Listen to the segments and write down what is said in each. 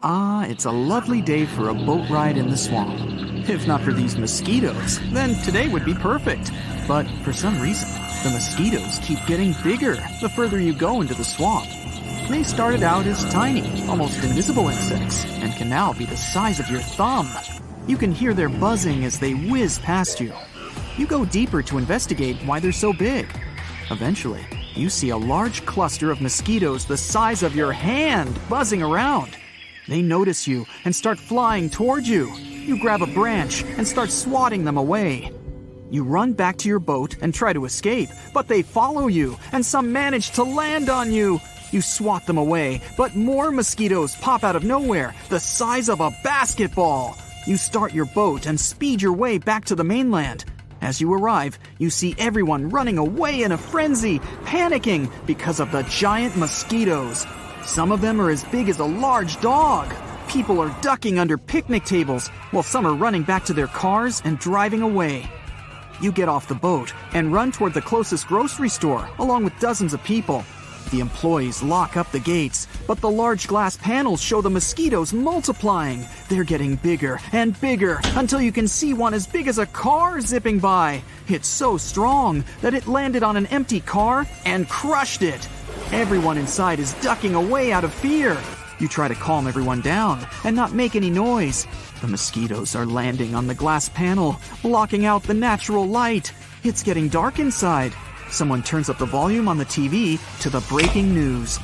Ah, it's a lovely day for a boat ride in the swamp. If not for these mosquitoes, then today would be perfect. But for some reason, the mosquitoes keep getting bigger the further you go into the swamp. They started out as tiny, almost invisible insects, and can now be the size of your thumb. You can hear their buzzing as they whiz past you. You go deeper to investigate why they're so big. Eventually, you see a large cluster of mosquitoes the size of your hand buzzing around. They notice you and start flying toward you. You grab a branch and start swatting them away. You run back to your boat and try to escape, but they follow you, and some manage to land on you. You swat them away, but more mosquitoes pop out of nowhere, the size of a basketball. You start your boat and speed your way back to the mainland. As you arrive, you see everyone running away in a frenzy, panicking because of the giant mosquitoes. Some of them are as big as a large dog. People are ducking under picnic tables, while some are running back to their cars and driving away. You get off the boat and run toward the closest grocery store, along with dozens of people. The employees lock up the gates, but the large glass panels show the mosquitoes multiplying. They're getting bigger and bigger until you can see one as big as a car zipping by. It's so strong that it landed on an empty car and crushed it. Everyone inside is ducking away out of fear. You try to calm everyone down and not make any noise. The mosquitoes are landing on the glass panel, blocking out the natural light. It's getting dark inside. Someone turns up the volume on the TV to the breaking news.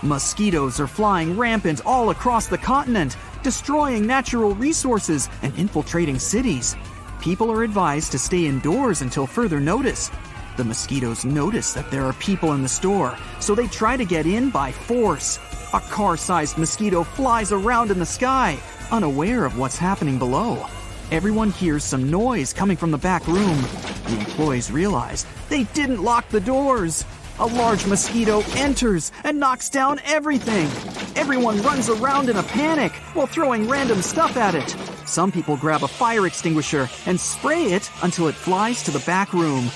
Mosquitoes are flying rampant all across the continent, destroying natural resources and infiltrating cities. People are advised to stay indoors until further notice. The mosquitoes notice that there are people in the store, so they try to get in by force. A car sized mosquito flies around in the sky, unaware of what's happening below. Everyone hears some noise coming from the back room. The employees realize they didn't lock the doors. A large mosquito enters and knocks down everything. Everyone runs around in a panic while throwing random stuff at it. Some people grab a fire extinguisher and spray it until it flies to the back room.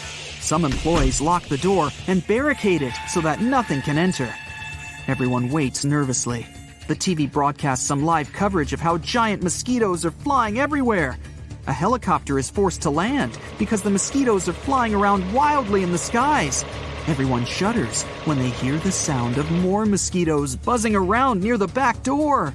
Some employees lock the door and barricade it so that nothing can enter. Everyone waits nervously. The TV broadcasts some live coverage of how giant mosquitoes are flying everywhere. A helicopter is forced to land because the mosquitoes are flying around wildly in the skies. Everyone shudders when they hear the sound of more mosquitoes buzzing around near the back door.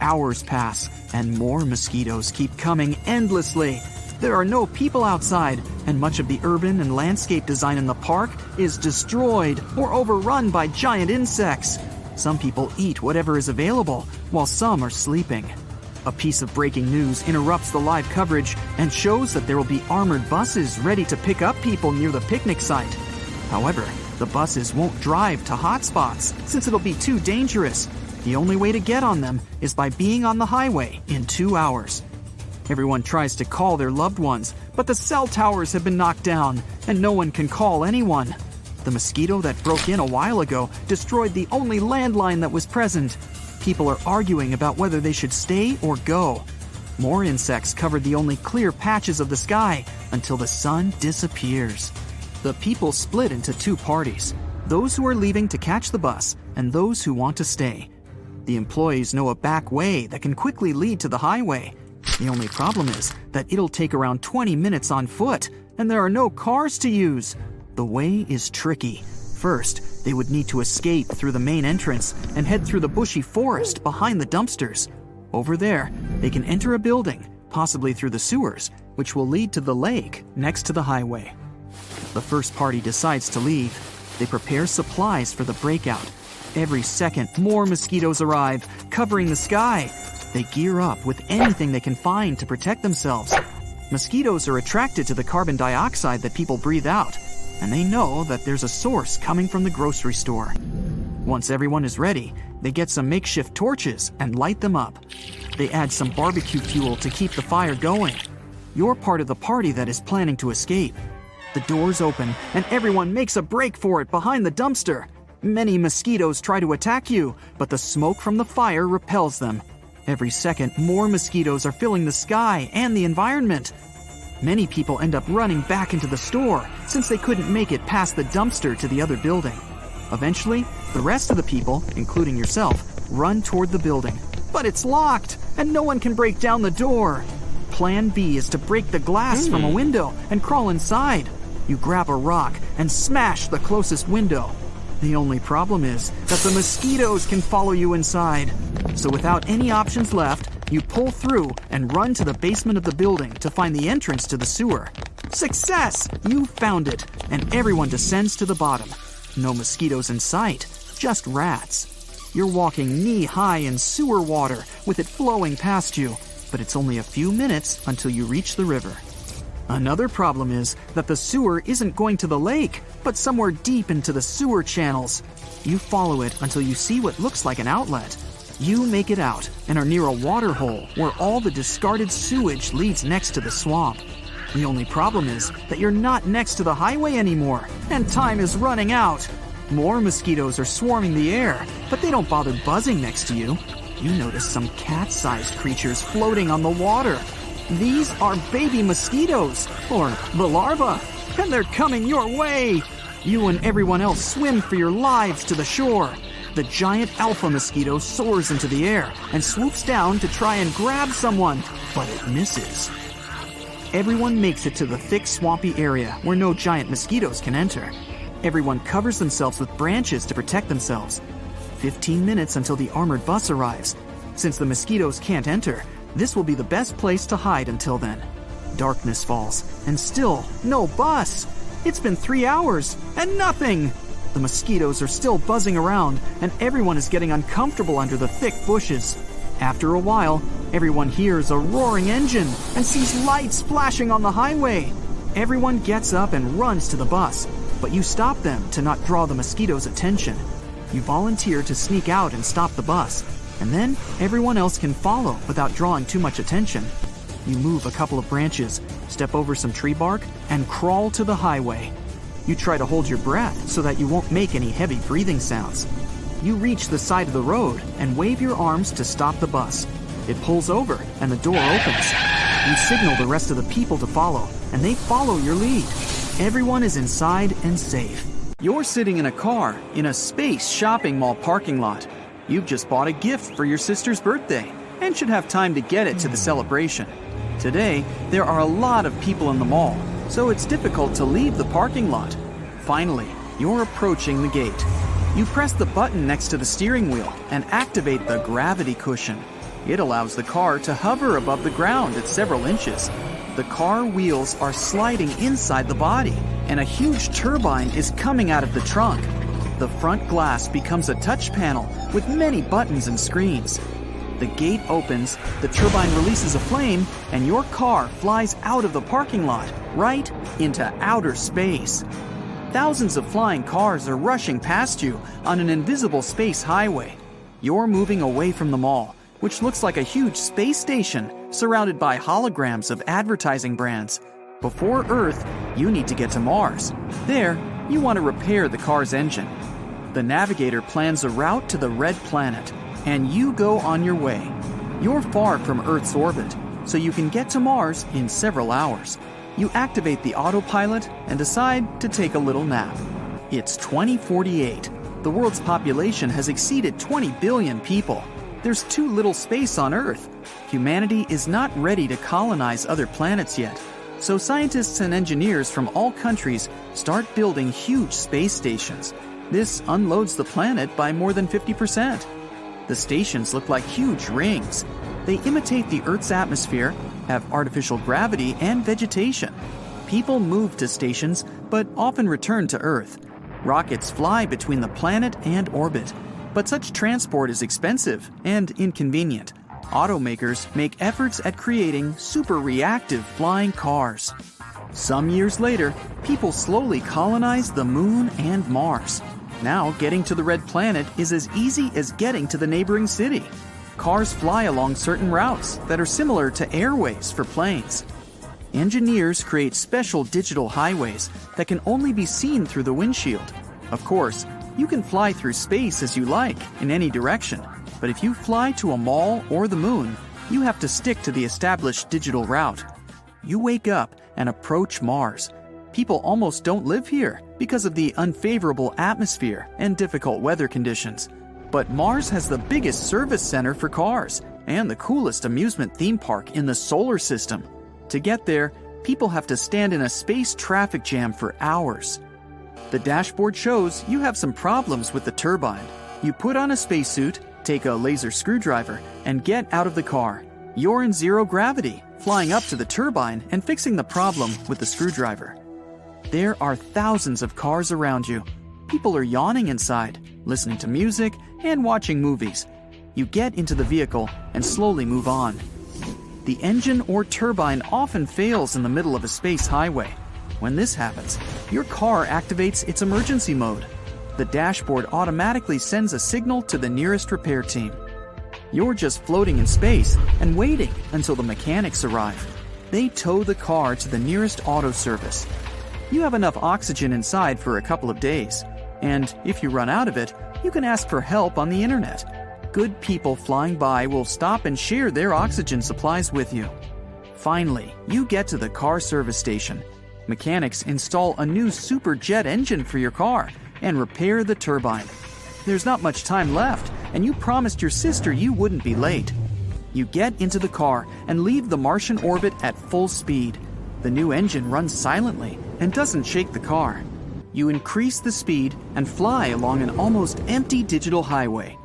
Hours pass, and more mosquitoes keep coming endlessly. There are no people outside, and much of the urban and landscape design in the park is destroyed or overrun by giant insects. Some people eat whatever is available, while some are sleeping. A piece of breaking news interrupts the live coverage and shows that there will be armored buses ready to pick up people near the picnic site. However, the buses won't drive to hotspots since it'll be too dangerous. The only way to get on them is by being on the highway in two hours. Everyone tries to call their loved ones, but the cell towers have been knocked down and no one can call anyone. The mosquito that broke in a while ago destroyed the only landline that was present. People are arguing about whether they should stay or go. More insects covered the only clear patches of the sky until the sun disappears. The people split into two parties those who are leaving to catch the bus and those who want to stay. The employees know a back way that can quickly lead to the highway. The only problem is that it'll take around 20 minutes on foot, and there are no cars to use. The way is tricky. First, they would need to escape through the main entrance and head through the bushy forest behind the dumpsters. Over there, they can enter a building, possibly through the sewers, which will lead to the lake next to the highway. The first party decides to leave. They prepare supplies for the breakout. Every second, more mosquitoes arrive, covering the sky. They gear up with anything they can find to protect themselves. Mosquitoes are attracted to the carbon dioxide that people breathe out, and they know that there's a source coming from the grocery store. Once everyone is ready, they get some makeshift torches and light them up. They add some barbecue fuel to keep the fire going. You're part of the party that is planning to escape. The doors open, and everyone makes a break for it behind the dumpster. Many mosquitoes try to attack you, but the smoke from the fire repels them. Every second, more mosquitoes are filling the sky and the environment. Many people end up running back into the store since they couldn't make it past the dumpster to the other building. Eventually, the rest of the people, including yourself, run toward the building. But it's locked, and no one can break down the door. Plan B is to break the glass from a hmm. window and crawl inside. You grab a rock and smash the closest window. The only problem is that the mosquitoes can follow you inside. So, without any options left, you pull through and run to the basement of the building to find the entrance to the sewer. Success! You found it, and everyone descends to the bottom. No mosquitoes in sight, just rats. You're walking knee high in sewer water with it flowing past you, but it's only a few minutes until you reach the river. Another problem is that the sewer isn't going to the lake, but somewhere deep into the sewer channels. You follow it until you see what looks like an outlet. You make it out and are near a water hole where all the discarded sewage leads next to the swamp. The only problem is that you're not next to the highway anymore, and time is running out. More mosquitoes are swarming the air, but they don't bother buzzing next to you. You notice some cat sized creatures floating on the water. These are baby mosquitoes, or the larvae, and they're coming your way. You and everyone else swim for your lives to the shore. The giant alpha mosquito soars into the air and swoops down to try and grab someone, but it misses. Everyone makes it to the thick, swampy area where no giant mosquitoes can enter. Everyone covers themselves with branches to protect themselves. 15 minutes until the armored bus arrives. Since the mosquitoes can't enter, this will be the best place to hide until then. Darkness falls, and still no bus. It's been three hours, and nothing. The mosquitoes are still buzzing around, and everyone is getting uncomfortable under the thick bushes. After a while, everyone hears a roaring engine and sees lights flashing on the highway. Everyone gets up and runs to the bus, but you stop them to not draw the mosquitoes' attention. You volunteer to sneak out and stop the bus, and then everyone else can follow without drawing too much attention. You move a couple of branches, step over some tree bark, and crawl to the highway. You try to hold your breath so that you won't make any heavy breathing sounds. You reach the side of the road and wave your arms to stop the bus. It pulls over and the door opens. You signal the rest of the people to follow, and they follow your lead. Everyone is inside and safe. You're sitting in a car in a space shopping mall parking lot. You've just bought a gift for your sister's birthday and should have time to get it to the celebration. Today, there are a lot of people in the mall, so it's difficult to leave the parking lot. Finally, you're approaching the gate. You press the button next to the steering wheel and activate the gravity cushion. It allows the car to hover above the ground at several inches. The car wheels are sliding inside the body, and a huge turbine is coming out of the trunk. The front glass becomes a touch panel with many buttons and screens. The gate opens, the turbine releases a flame, and your car flies out of the parking lot, right into outer space. Thousands of flying cars are rushing past you on an invisible space highway. You're moving away from the mall, which looks like a huge space station surrounded by holograms of advertising brands. Before Earth, you need to get to Mars. There, you want to repair the car's engine. The navigator plans a route to the red planet, and you go on your way. You're far from Earth's orbit, so you can get to Mars in several hours. You activate the autopilot and decide to take a little nap. It's 2048. The world's population has exceeded 20 billion people. There's too little space on Earth. Humanity is not ready to colonize other planets yet. So scientists and engineers from all countries start building huge space stations. This unloads the planet by more than 50%. The stations look like huge rings. They imitate the Earth's atmosphere, have artificial gravity and vegetation. People move to stations, but often return to Earth. Rockets fly between the planet and orbit, but such transport is expensive and inconvenient. Automakers make efforts at creating super reactive flying cars. Some years later, people slowly colonize the moon and Mars. Now, getting to the red planet is as easy as getting to the neighboring city. Cars fly along certain routes that are similar to airways for planes. Engineers create special digital highways that can only be seen through the windshield. Of course, you can fly through space as you like, in any direction, but if you fly to a mall or the moon, you have to stick to the established digital route. You wake up and approach Mars. People almost don't live here because of the unfavorable atmosphere and difficult weather conditions. But Mars has the biggest service center for cars, and the coolest amusement theme park in the solar system. To get there, people have to stand in a space traffic jam for hours. The dashboard shows you have some problems with the turbine. You put on a spacesuit, take a laser screwdriver, and get out of the car. You're in zero gravity, flying up to the turbine and fixing the problem with the screwdriver. There are thousands of cars around you. People are yawning inside, listening to music, and watching movies. You get into the vehicle and slowly move on. The engine or turbine often fails in the middle of a space highway. When this happens, your car activates its emergency mode. The dashboard automatically sends a signal to the nearest repair team. You're just floating in space and waiting until the mechanics arrive. They tow the car to the nearest auto service. You have enough oxygen inside for a couple of days, and if you run out of it, you can ask for help on the internet. Good people flying by will stop and share their oxygen supplies with you. Finally, you get to the car service station. Mechanics install a new super jet engine for your car and repair the turbine. There's not much time left, and you promised your sister you wouldn't be late. You get into the car and leave the Martian orbit at full speed. The new engine runs silently and doesn't shake the car. You increase the speed and fly along an almost empty digital highway.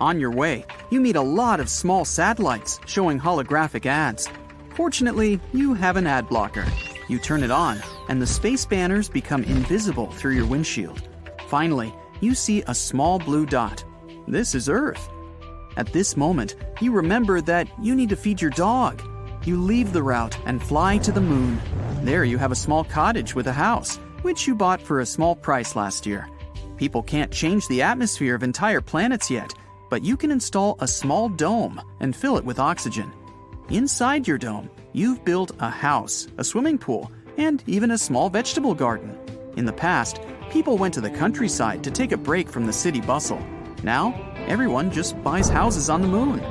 On your way, you meet a lot of small satellites showing holographic ads. Fortunately, you have an ad blocker. You turn it on, and the space banners become invisible through your windshield. Finally, you see a small blue dot. This is Earth. At this moment, you remember that you need to feed your dog. You leave the route and fly to the moon. There you have a small cottage with a house, which you bought for a small price last year. People can't change the atmosphere of entire planets yet, but you can install a small dome and fill it with oxygen. Inside your dome, you've built a house, a swimming pool, and even a small vegetable garden. In the past, people went to the countryside to take a break from the city bustle. Now, everyone just buys houses on the moon.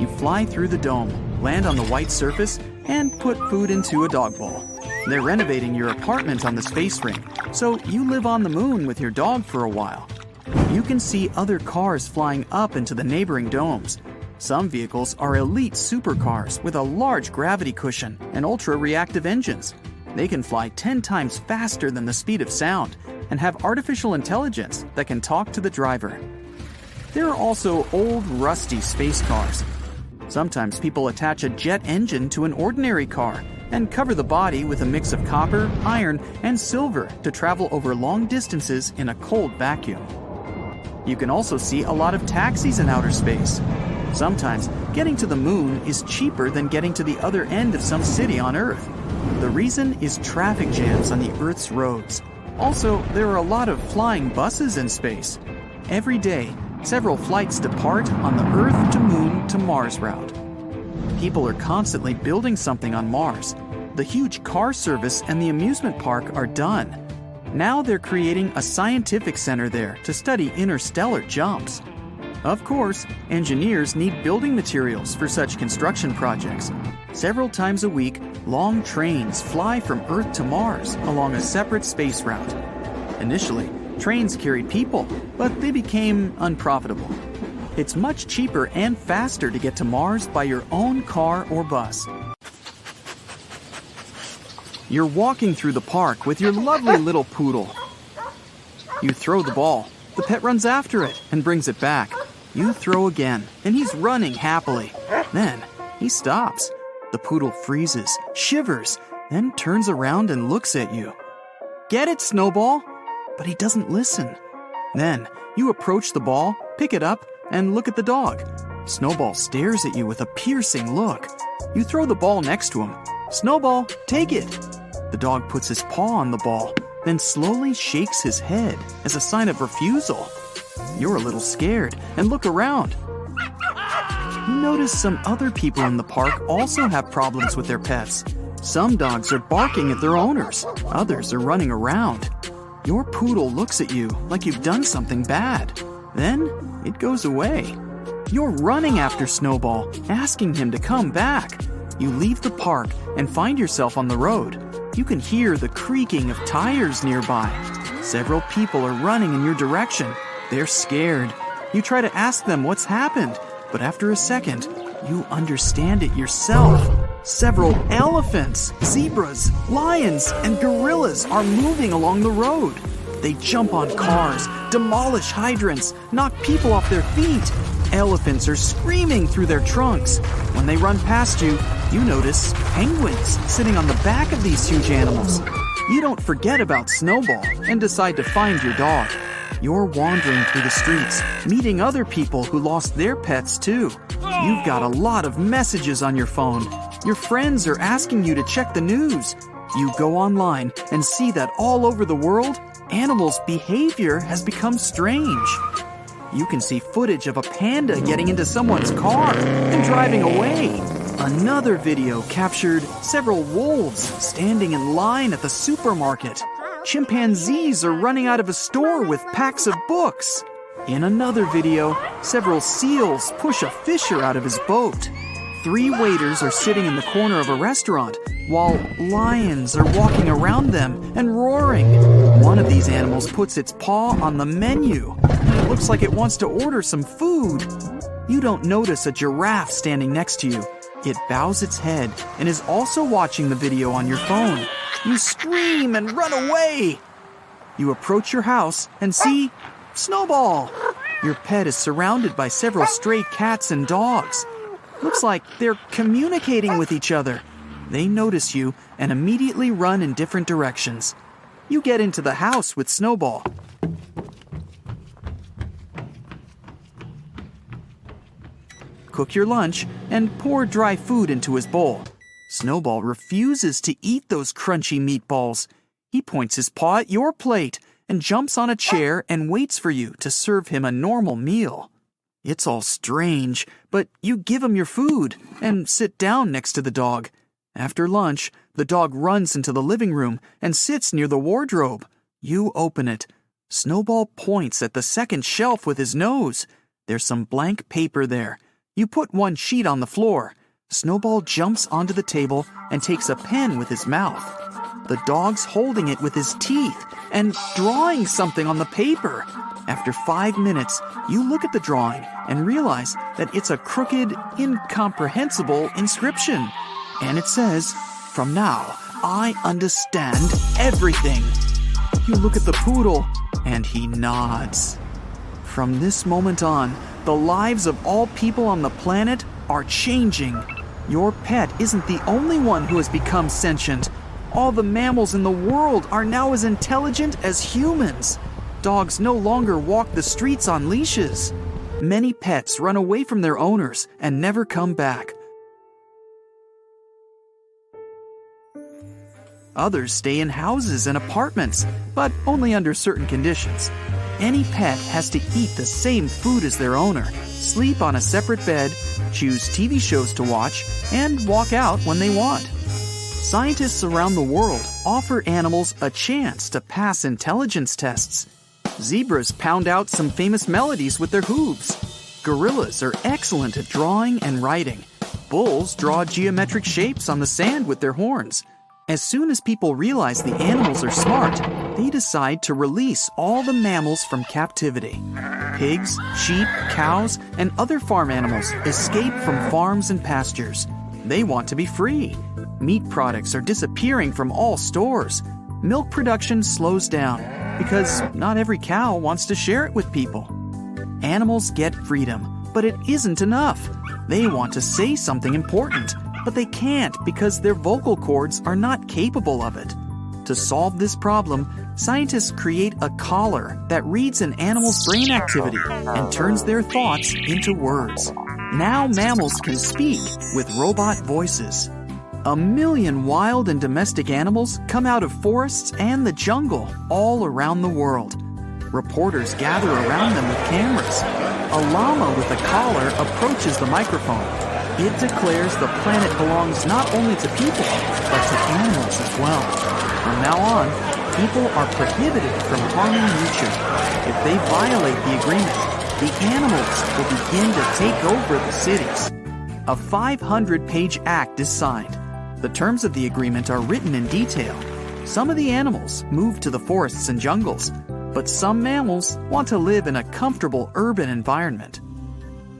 You fly through the dome, land on the white surface, and put food into a dog bowl. They're renovating your apartment on the space ring, so you live on the moon with your dog for a while. You can see other cars flying up into the neighboring domes. Some vehicles are elite supercars with a large gravity cushion and ultra reactive engines. They can fly 10 times faster than the speed of sound and have artificial intelligence that can talk to the driver. There are also old, rusty space cars. Sometimes people attach a jet engine to an ordinary car and cover the body with a mix of copper, iron, and silver to travel over long distances in a cold vacuum. You can also see a lot of taxis in outer space. Sometimes, getting to the moon is cheaper than getting to the other end of some city on Earth. The reason is traffic jams on the Earth's roads. Also, there are a lot of flying buses in space. Every day, several flights depart on the Earth to Moon to Mars route. People are constantly building something on Mars. The huge car service and the amusement park are done. Now they're creating a scientific center there to study interstellar jumps. Of course, engineers need building materials for such construction projects. Several times a week, long trains fly from Earth to Mars along a separate space route. Initially, trains carried people, but they became unprofitable. It's much cheaper and faster to get to Mars by your own car or bus. You're walking through the park with your lovely little poodle. You throw the ball. The pet runs after it and brings it back. You throw again, and he's running happily. Then he stops. The poodle freezes, shivers, then turns around and looks at you. Get it, Snowball? But he doesn't listen. Then you approach the ball, pick it up, and look at the dog. Snowball stares at you with a piercing look. You throw the ball next to him. Snowball, take it. The dog puts his paw on the ball, then slowly shakes his head as a sign of refusal. You're a little scared and look around. You notice some other people in the park also have problems with their pets. Some dogs are barking at their owners, others are running around. Your poodle looks at you like you've done something bad. Then it goes away. You're running after Snowball, asking him to come back. You leave the park and find yourself on the road. You can hear the creaking of tires nearby. Several people are running in your direction. They're scared. You try to ask them what's happened, but after a second, You understand it yourself. Several elephants, zebras, lions, and gorillas are moving along the road. They jump on cars, demolish hydrants, knock people off their feet. Elephants are screaming through their trunks. When they run past you, you notice penguins sitting on the back of these huge animals. You don't forget about Snowball and decide to find your dog. You're wandering through the streets, meeting other people who lost their pets too. You've got a lot of messages on your phone. Your friends are asking you to check the news. You go online and see that all over the world, animals' behavior has become strange. You can see footage of a panda getting into someone's car and driving away. Another video captured several wolves standing in line at the supermarket. Chimpanzees are running out of a store with packs of books. In another video, several seals push a fisher out of his boat. Three waiters are sitting in the corner of a restaurant while lions are walking around them and roaring. One of these animals puts its paw on the menu. It looks like it wants to order some food. You don't notice a giraffe standing next to you. It bows its head and is also watching the video on your phone. You scream and run away. You approach your house and see Snowball. Your pet is surrounded by several stray cats and dogs. Looks like they're communicating with each other. They notice you and immediately run in different directions. You get into the house with Snowball. Cook your lunch and pour dry food into his bowl. Snowball refuses to eat those crunchy meatballs. He points his paw at your plate and jumps on a chair and waits for you to serve him a normal meal. It's all strange, but you give him your food and sit down next to the dog. After lunch, the dog runs into the living room and sits near the wardrobe. You open it. Snowball points at the second shelf with his nose. There's some blank paper there. You put one sheet on the floor. Snowball jumps onto the table and takes a pen with his mouth. The dog's holding it with his teeth and drawing something on the paper. After five minutes, you look at the drawing and realize that it's a crooked, incomprehensible inscription. And it says, From now, I understand everything. You look at the poodle, and he nods. From this moment on, the lives of all people on the planet are changing. Your pet isn't the only one who has become sentient. All the mammals in the world are now as intelligent as humans. Dogs no longer walk the streets on leashes. Many pets run away from their owners and never come back. Others stay in houses and apartments, but only under certain conditions. Any pet has to eat the same food as their owner, sleep on a separate bed, choose TV shows to watch, and walk out when they want. Scientists around the world offer animals a chance to pass intelligence tests. Zebras pound out some famous melodies with their hooves. Gorillas are excellent at drawing and writing. Bulls draw geometric shapes on the sand with their horns. As soon as people realize the animals are smart, they decide to release all the mammals from captivity. Pigs, sheep, cows, and other farm animals escape from farms and pastures. They want to be free. Meat products are disappearing from all stores. Milk production slows down because not every cow wants to share it with people. Animals get freedom, but it isn't enough. They want to say something important but they can't because their vocal cords are not capable of it. To solve this problem, scientists create a collar that reads an animal's brain activity and turns their thoughts into words. Now mammals can speak with robot voices. A million wild and domestic animals come out of forests and the jungle all around the world. Reporters gather around them with cameras. A llama with a collar approaches the microphone it declares the planet belongs not only to people, but to animals as well. From now on, people are prohibited from harming nature. If they violate the agreement, the animals will begin to take over the cities. A 500 page act is signed. The terms of the agreement are written in detail. Some of the animals move to the forests and jungles, but some mammals want to live in a comfortable urban environment.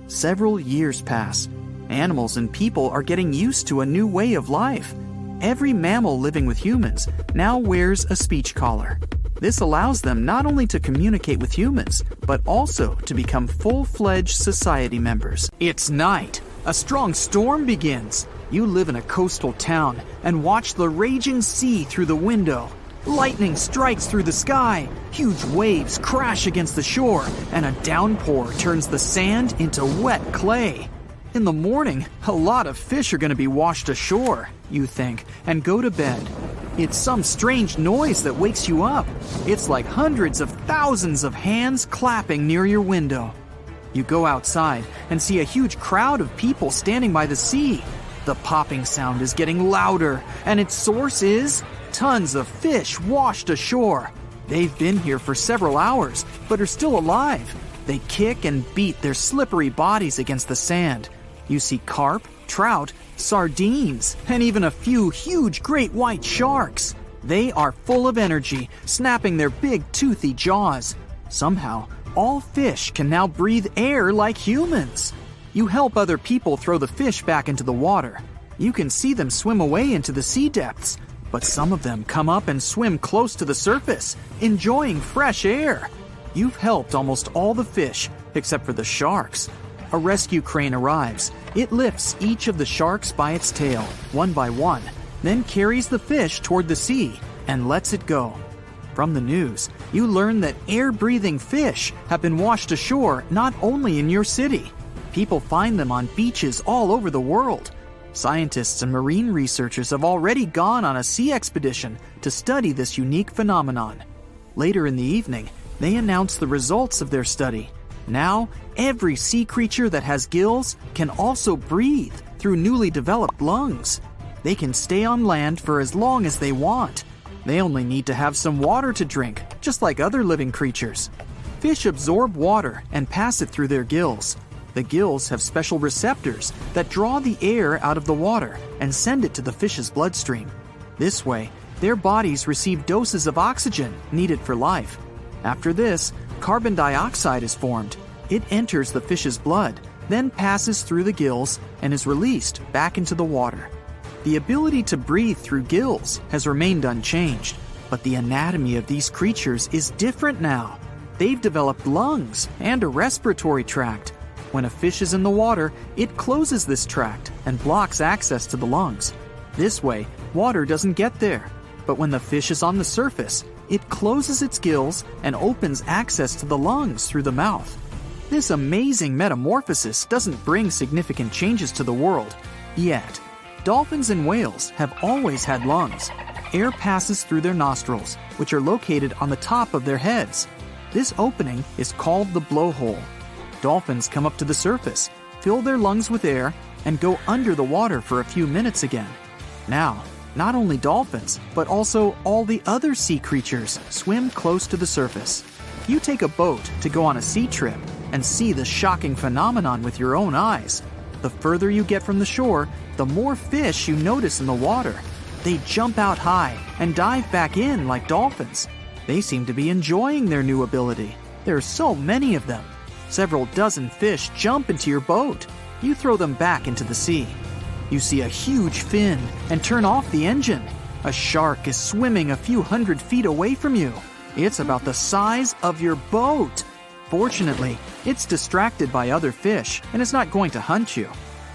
Several years pass, Animals and people are getting used to a new way of life. Every mammal living with humans now wears a speech collar. This allows them not only to communicate with humans, but also to become full fledged society members. It's night. A strong storm begins. You live in a coastal town and watch the raging sea through the window. Lightning strikes through the sky, huge waves crash against the shore, and a downpour turns the sand into wet clay. In the morning, a lot of fish are going to be washed ashore, you think, and go to bed. It's some strange noise that wakes you up. It's like hundreds of thousands of hands clapping near your window. You go outside and see a huge crowd of people standing by the sea. The popping sound is getting louder, and its source is tons of fish washed ashore. They've been here for several hours, but are still alive. They kick and beat their slippery bodies against the sand. You see carp, trout, sardines, and even a few huge great white sharks. They are full of energy, snapping their big toothy jaws. Somehow, all fish can now breathe air like humans. You help other people throw the fish back into the water. You can see them swim away into the sea depths, but some of them come up and swim close to the surface, enjoying fresh air. You've helped almost all the fish, except for the sharks. A rescue crane arrives. It lifts each of the sharks by its tail, one by one, then carries the fish toward the sea and lets it go. From the news, you learn that air breathing fish have been washed ashore not only in your city. People find them on beaches all over the world. Scientists and marine researchers have already gone on a sea expedition to study this unique phenomenon. Later in the evening, they announce the results of their study now, every sea creature that has gills can also breathe through newly developed lungs. They can stay on land for as long as they want. They only need to have some water to drink, just like other living creatures. Fish absorb water and pass it through their gills. The gills have special receptors that draw the air out of the water and send it to the fish's bloodstream. This way, their bodies receive doses of oxygen needed for life. After this, carbon dioxide is formed. It enters the fish's blood, then passes through the gills and is released back into the water. The ability to breathe through gills has remained unchanged, but the anatomy of these creatures is different now. They've developed lungs and a respiratory tract. When a fish is in the water, it closes this tract and blocks access to the lungs. This way, water doesn't get there. But when the fish is on the surface, it closes its gills and opens access to the lungs through the mouth. This amazing metamorphosis doesn't bring significant changes to the world, yet. Dolphins and whales have always had lungs. Air passes through their nostrils, which are located on the top of their heads. This opening is called the blowhole. Dolphins come up to the surface, fill their lungs with air, and go under the water for a few minutes again. Now, not only dolphins, but also all the other sea creatures swim close to the surface. You take a boat to go on a sea trip and see the shocking phenomenon with your own eyes. The further you get from the shore, the more fish you notice in the water. They jump out high and dive back in like dolphins. They seem to be enjoying their new ability. There are so many of them. Several dozen fish jump into your boat. You throw them back into the sea. You see a huge fin and turn off the engine. A shark is swimming a few hundred feet away from you. It's about the size of your boat. Fortunately, it's distracted by other fish and is not going to hunt you.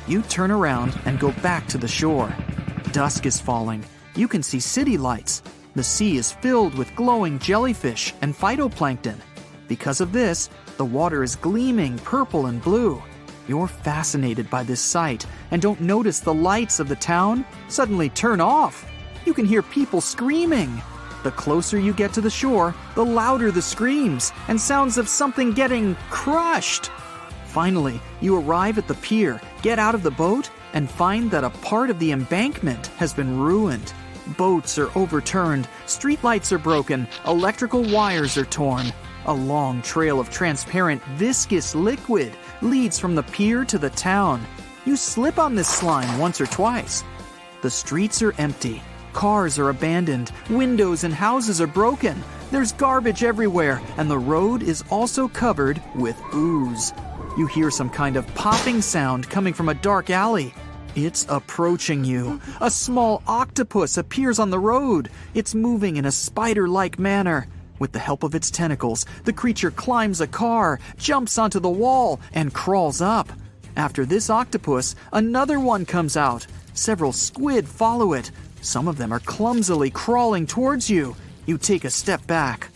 You turn around and go back to the shore. Dusk is falling. You can see city lights. The sea is filled with glowing jellyfish and phytoplankton. Because of this, the water is gleaming purple and blue. You're fascinated by this sight and don't notice the lights of the town suddenly turn off. You can hear people screaming. The closer you get to the shore, the louder the screams and sounds of something getting crushed. Finally, you arrive at the pier, get out of the boat, and find that a part of the embankment has been ruined. Boats are overturned, streetlights are broken, electrical wires are torn. A long trail of transparent, viscous liquid leads from the pier to the town. You slip on this slime once or twice. The streets are empty. Cars are abandoned. Windows and houses are broken. There's garbage everywhere, and the road is also covered with ooze. You hear some kind of popping sound coming from a dark alley. It's approaching you. A small octopus appears on the road. It's moving in a spider like manner. With the help of its tentacles, the creature climbs a car, jumps onto the wall, and crawls up. After this octopus, another one comes out. Several squid follow it. Some of them are clumsily crawling towards you. You take a step back.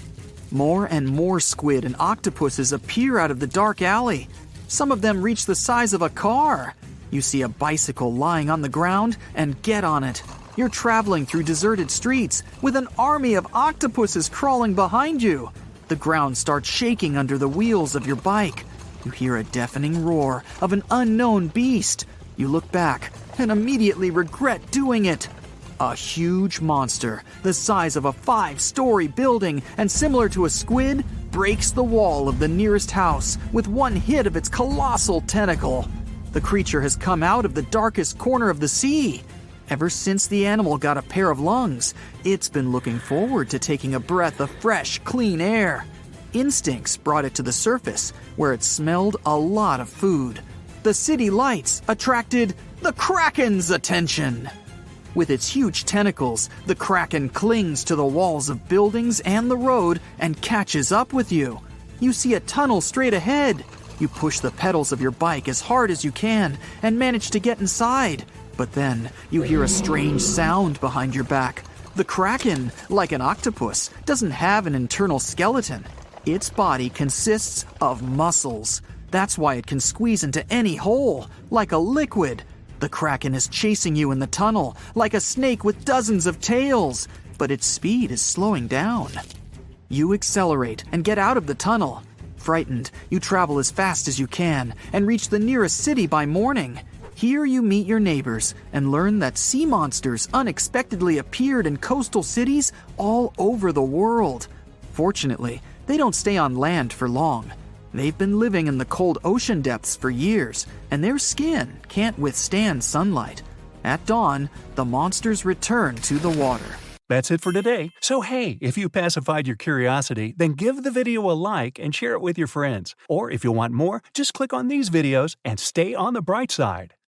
More and more squid and octopuses appear out of the dark alley. Some of them reach the size of a car. You see a bicycle lying on the ground and get on it. You're traveling through deserted streets with an army of octopuses crawling behind you. The ground starts shaking under the wheels of your bike. You hear a deafening roar of an unknown beast. You look back and immediately regret doing it. A huge monster, the size of a five story building and similar to a squid, breaks the wall of the nearest house with one hit of its colossal tentacle. The creature has come out of the darkest corner of the sea. Ever since the animal got a pair of lungs, it's been looking forward to taking a breath of fresh, clean air. Instincts brought it to the surface, where it smelled a lot of food. The city lights attracted the Kraken's attention. With its huge tentacles, the Kraken clings to the walls of buildings and the road and catches up with you. You see a tunnel straight ahead. You push the pedals of your bike as hard as you can and manage to get inside. But then you hear a strange sound behind your back. The Kraken, like an octopus, doesn't have an internal skeleton. Its body consists of muscles. That's why it can squeeze into any hole, like a liquid. The Kraken is chasing you in the tunnel, like a snake with dozens of tails, but its speed is slowing down. You accelerate and get out of the tunnel. Frightened, you travel as fast as you can and reach the nearest city by morning. Here you meet your neighbors and learn that sea monsters unexpectedly appeared in coastal cities all over the world. Fortunately, they don't stay on land for long. They've been living in the cold ocean depths for years, and their skin can't withstand sunlight. At dawn, the monsters return to the water. That's it for today. So, hey, if you pacified your curiosity, then give the video a like and share it with your friends. Or if you want more, just click on these videos and stay on the bright side.